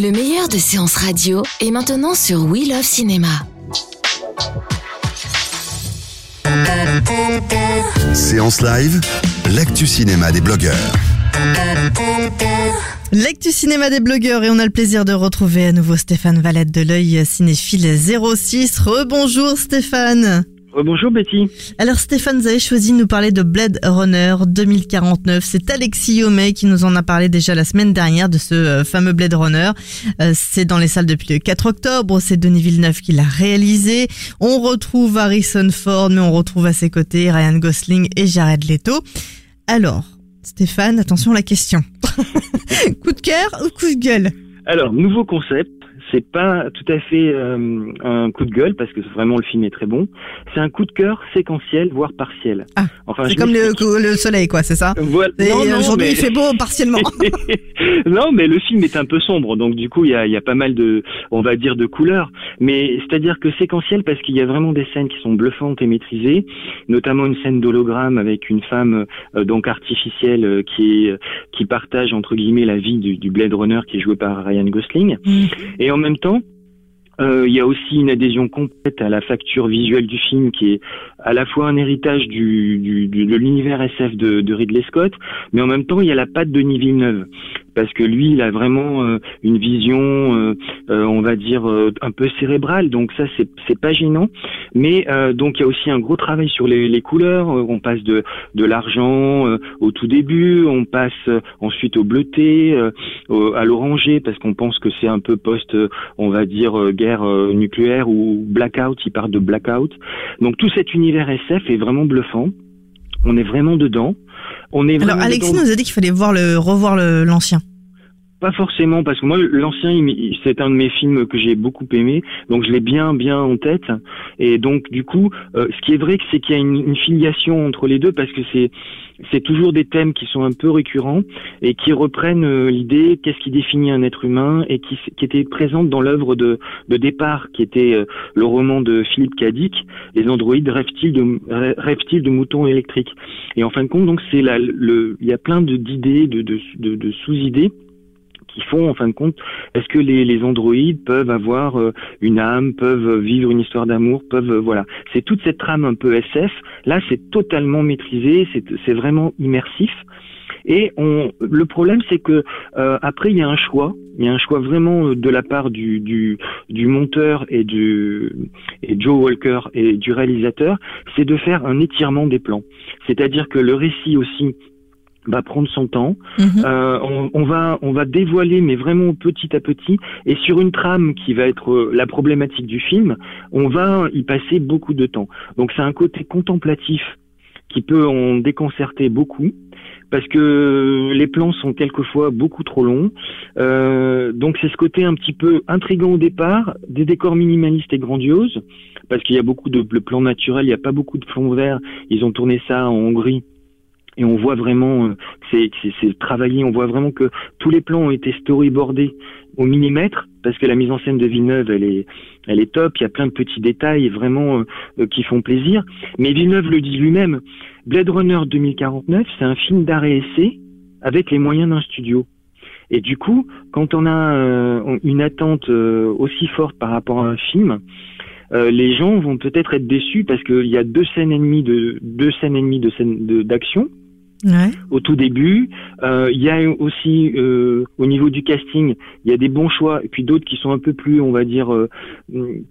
Le meilleur de séances radio est maintenant sur We Love Cinéma. Séance live, l'actu cinéma des blogueurs. L'actu cinéma des blogueurs et on a le plaisir de retrouver à nouveau Stéphane Valette de l'œil cinéphile 06. Rebonjour Stéphane. Bonjour Betty. Alors Stéphane, vous avez choisi de nous parler de Blade Runner 2049. C'est Alexis Yomé qui nous en a parlé déjà la semaine dernière de ce euh, fameux Blade Runner. Euh, c'est dans les salles depuis le 4 octobre. C'est Denis Villeneuve qui l'a réalisé. On retrouve Harrison Ford, mais on retrouve à ses côtés Ryan Gosling et Jared Leto. Alors, Stéphane, attention à la question. coup de cœur ou coup de gueule? Alors, nouveau concept c'est pas tout à fait euh, un coup de gueule parce que vraiment le film est très bon. C'est un coup de cœur séquentiel, voire partiel. Ah, enfin, c'est comme le, le, soleil, quoi, c'est ça voilà. Aujourd'hui, il fait beau partiellement. non, mais le film est un peu sombre, donc du coup, il y a, y a, pas mal de, on va dire, de couleurs. Mais c'est-à-dire que séquentiel parce qu'il y a vraiment des scènes qui sont bluffantes et maîtrisées, notamment une scène d'hologramme avec une femme euh, donc artificielle euh, qui est, qui partage entre guillemets la vie du, du Blade Runner qui est joué par Ryan Gosling. Mm. Et en même temps, euh, il y a aussi une adhésion complète à la facture visuelle du film qui est à la fois un héritage de l'univers SF de, de, Ridley Scott, mais en même temps il y a la patte de Denis Villeneuve parce que lui, il a vraiment euh, une vision, euh, euh, on va dire, un peu cérébrale. Donc ça, c'est c'est pas gênant. Mais donc il y a aussi un gros travail sur les, les couleurs. On passe de de l'argent au tout début, on passe ensuite au bleuté, à l'orangé, parce qu'on pense que c'est un peu post, on va dire, guerre nucléaire ou blackout. Il part de blackout. Donc tout cet univers SF est vraiment bluffant. On est vraiment dedans. On est Alors Alexis nous a dit qu'il fallait voir le revoir l'ancien. Pas forcément, parce que moi, l'ancien, c'est un de mes films que j'ai beaucoup aimé, donc je l'ai bien, bien en tête. Et donc, du coup, euh, ce qui est vrai, c'est qu'il y a une, filiation entre les deux, parce que c'est c'est toujours des thèmes qui sont un peu récurrents et qui reprennent euh, l'idée qu'est-ce qui définit un être humain et qui, qui était présente dans l'œuvre de, de départ, qui était euh, le roman de Philippe Cadic, Les androïdes rêvent-ils de, rêvent de moutons électriques? Et en fin de compte, donc c'est le, il y a plein d'idées, de, de, de sous-idées qui font en fin de compte est-ce que les, les androïdes peuvent avoir euh, une âme, peuvent vivre une histoire d'amour, peuvent euh, voilà. C'est toute cette trame un peu SF. Là, c'est totalement maîtrisé, c'est vraiment immersif. Et on, le problème, c'est que euh, après, il y a un choix. Il y a un choix vraiment de la part du, du, du monteur et du et Joe Walker et du réalisateur, c'est de faire un étirement des plans. C'est-à-dire que le récit aussi va prendre son temps. Mhm. Euh, on, on, va on va dévoiler, mais vraiment petit à petit, et sur une trame qui va être euh, la problématique du film, on va y passer beaucoup de temps. Donc c'est un côté contemplatif qui peut en déconcerter beaucoup parce que les plans sont quelquefois beaucoup trop longs. Euh, donc c'est ce côté un petit peu intrigant au départ, des décors minimalistes et grandioses, parce qu'il y a beaucoup de plans naturels, il n'y a pas beaucoup de plans verts. Ils ont tourné ça en Hongrie et on voit vraiment euh, c'est travaillé on voit vraiment que tous les plans ont été storyboardés au millimètre parce que la mise en scène de Villeneuve elle est elle est top. Il y a plein de petits détails vraiment euh, qui font plaisir. Mais Villeneuve le dit lui-même Blade Runner 2049 c'est un film d'arrêt essai avec les moyens d'un studio. Et du coup quand on a euh, une attente aussi forte par rapport à un film les gens vont peut-être être déçus parce qu'il y a deux scènes et demie de deux scènes et demie de scènes d'action Ouais. Au tout début, euh, il y a aussi euh, au niveau du casting, il y a des bons choix et puis d'autres qui sont un peu plus, on va dire, euh,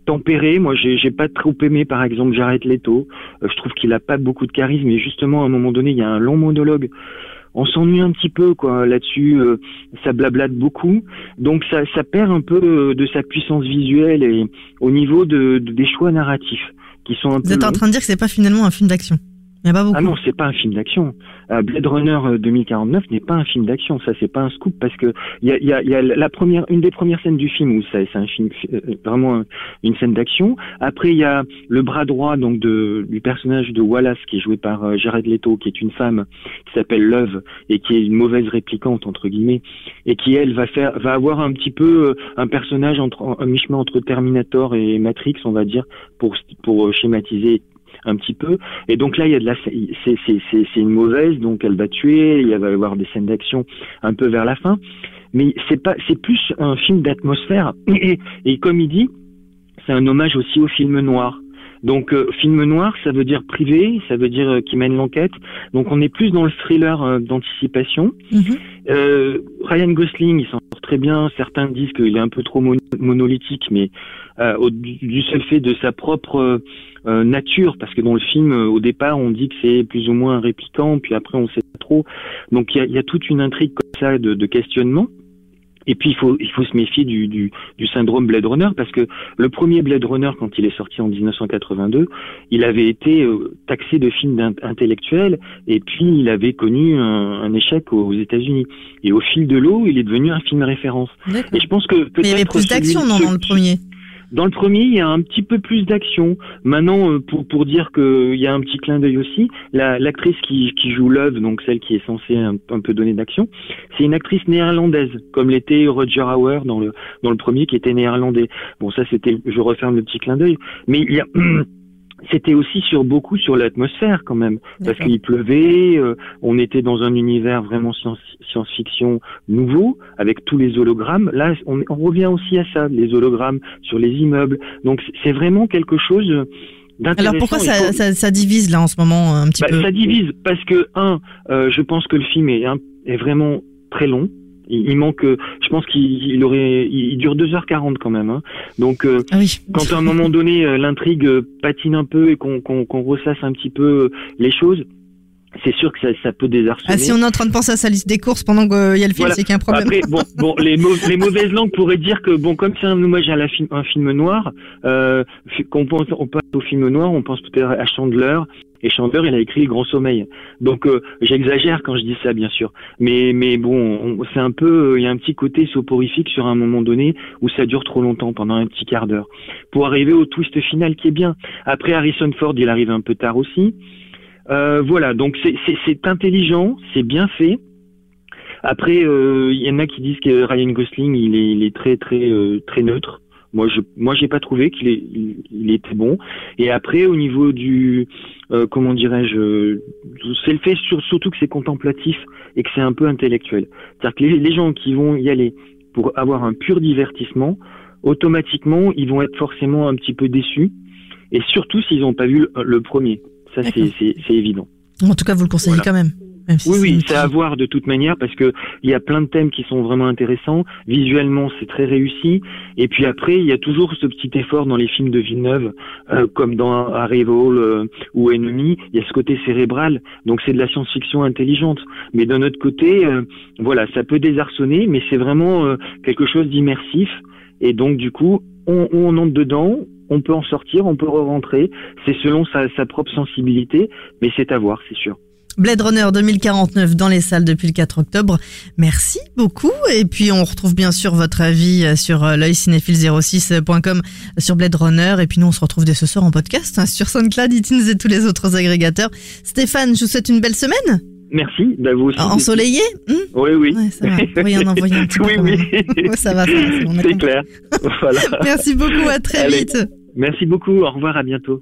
tempérés. Moi, j'ai, pas trop aimé, par exemple, Jared Leto. Je trouve qu'il a pas beaucoup de charisme et justement, à un moment donné, il y a un long monologue. On s'ennuie un petit peu, quoi. Là-dessus, euh, ça blablate beaucoup, donc ça, ça perd un peu de sa puissance visuelle et au niveau de, de des choix narratifs qui sont un Vous êtes en train de dire que c'est pas finalement un film d'action ah non, c'est pas un film d'action. Euh, Blade Runner 2049 euh, n'est pas un film d'action. Ça, c'est pas un scoop parce que il y a, y, a, y a, la première, une des premières scènes du film où c'est un film euh, vraiment une scène d'action. Après, il y a le bras droit donc de du personnage de Wallace qui est joué par Jared Leto, qui est une femme qui s'appelle Love et qui est une mauvaise réplicante entre guillemets et qui elle va faire, va avoir un petit peu un personnage entre un mi-chemin entre Terminator et Matrix, on va dire, pour pour schématiser un petit peu. Et donc là, il y a de la, c'est, c'est, c'est, une mauvaise, donc elle va tuer, il va y avoir des scènes d'action un peu vers la fin. mais c'est pas, c'est plus un film d'atmosphère. Et, et comme il dit, c'est un hommage aussi au film noir. Donc euh, film noir, ça veut dire privé, ça veut dire euh, qui mène l'enquête. Donc on est plus dans le thriller euh, d'anticipation. Mhm. Euh, Ryan Gosling, il s'en très bien. Certains disent qu'il est un peu trop mon- monolithique, mais euh, du seul fait de sa propre euh, nature, parce que dans le film, euh, au départ, on dit que c'est plus ou moins un répliquant, puis après on sait pas trop. Donc il y a, toute une intrigue comme ça de questionnement. Et puis il faut il faut se méfier du, du, du syndrome Blade Runner parce que le premier Blade Runner quand il est sorti en 1982, il avait été euh, taxé de film d'in- intellectuel et puis il avait connu un, un échec aux États-Unis. Et au fil de l'eau, il est devenu un film référence. Et je pense que peut-être il y avait plus d'action dans le premier. Dans le premier, il y a un petit peu plus d'action. Maintenant, euh, pour pour dire qu'il y a un petit clin d'œil aussi, la- l'actrice qui, qui joue Love, donc celle qui est censée un, un peu donner d'action, c'est une actrice néerlandaise, comme l'était Roger Hauer dans le dans le premier, qui était néerlandais. Bon, ça c'était, je referme le petit clin d'œil, mais il y a C'était aussi sur beaucoup sur l'atmosphère quand même, parce qu'il pleuvait, euh, on était dans un univers vraiment science- science-fiction nouveau, avec tous les hologrammes. Là, on, on revient aussi à ça, les hologrammes sur les immeubles. Donc c'est- vraiment quelque chose d'intéressant. Alors pourquoi ça, faut- ça, ça divise là en ce moment un petit bah, peu? ça divise parce que un, euh, je pense que le film est, un- est vraiment très long. Il, il manque, euh, je pense qu'il il aurait, il, dure 2h40 quand même. Hein. Donc euh, Ah oui. quand à un moment donné euh, l'intrigue euh, patine un peu et qu'on qu'on qu'on ressasse un petit peu euh, les choses, c'est sûr que ça, ça peut désarçonner. Ah, si on est en train de penser à sa liste des courses pendant qu'il y a le film, Voilà. c'est qu'il y a un problème. Après, bon, bon, les, mau- les mauvaises langues pourraient dire que bon, comme c'est un hommage à la film, un film noir, euh, qu'on pense, on pense au film noir, on pense peut-être à Chandler. Et Chandler, il a écrit Le Grand Sommeil. Donc, euh, j'exagère quand je dis ça, bien sûr. Mais, mais bon, on- c'est un peu, euh, il y a un petit côté soporifique sur un moment donné où ça dure trop longtemps, pendant un petit quart d'heure, pour arriver au twist final qui est bien. Après, Harrison Ford, il arrive un peu tard aussi. Euh, voilà, donc c'est intelligent, c'est bien fait. Après, euh, il y en a qui disent que Ryan Gosling, il est, il est très très euh, très neutre. Moi, je moi j'ai pas trouvé qu'il est, il, il était bon. Et après, au niveau du euh, comment dirais-je, c'est le fait sur- surtout que c'est contemplatif et que c'est un peu intellectuel. C'est-à-dire que les, les gens qui vont y aller pour avoir un pur divertissement, automatiquement, ils vont être forcément un petit peu déçus. Et surtout s'ils n'ont pas vu le, le premier. Ça, c'est évident. En tout cas, vous le conseillez Voilà. quand même. Même si Oui, oui, c'est à voir de toute manière parce que il y a plein de thèmes qui sont vraiment intéressants. Visuellement, c'est très réussi. Et puis après, il y a toujours ce petit effort dans les films de Villeneuve, euh, comme dans Arrival euh, ou Enemy. Il y a ce côté cérébral. Donc c'est de la science-fiction intelligente. Mais d'un autre côté, euh, voilà, ça peut désarçonner, mais c'est vraiment quelque chose d'immersif. Et donc du coup, on, on entre dedans. On peut en sortir, on peut re-rentrer. C'est selon sa, sa propre sensibilité, mais c'est à voir, c'est sûr. Blade Runner 2049 dans les salles depuis le 4 octobre. Merci beaucoup. Et puis, on retrouve bien sûr votre avis euh, sur euh, l'œilcinéphile06.com sur Blade Runner. Et puis, nous, on se retrouve dès ce soir en podcast hein, sur SoundCloud, iTunes et tous les autres agrégateurs. Stéphane, je vous souhaite une belle semaine. Merci, bah vous aussi. Ensoleillée Hum Oui, oui. Ouais, ça va. Vous pourriez en envoyer un petit peu oui, oui. Ouais, ça va, ça va, c'est on clair. voilà. Merci beaucoup, à très Allez. vite. Merci beaucoup. Au revoir, à bientôt.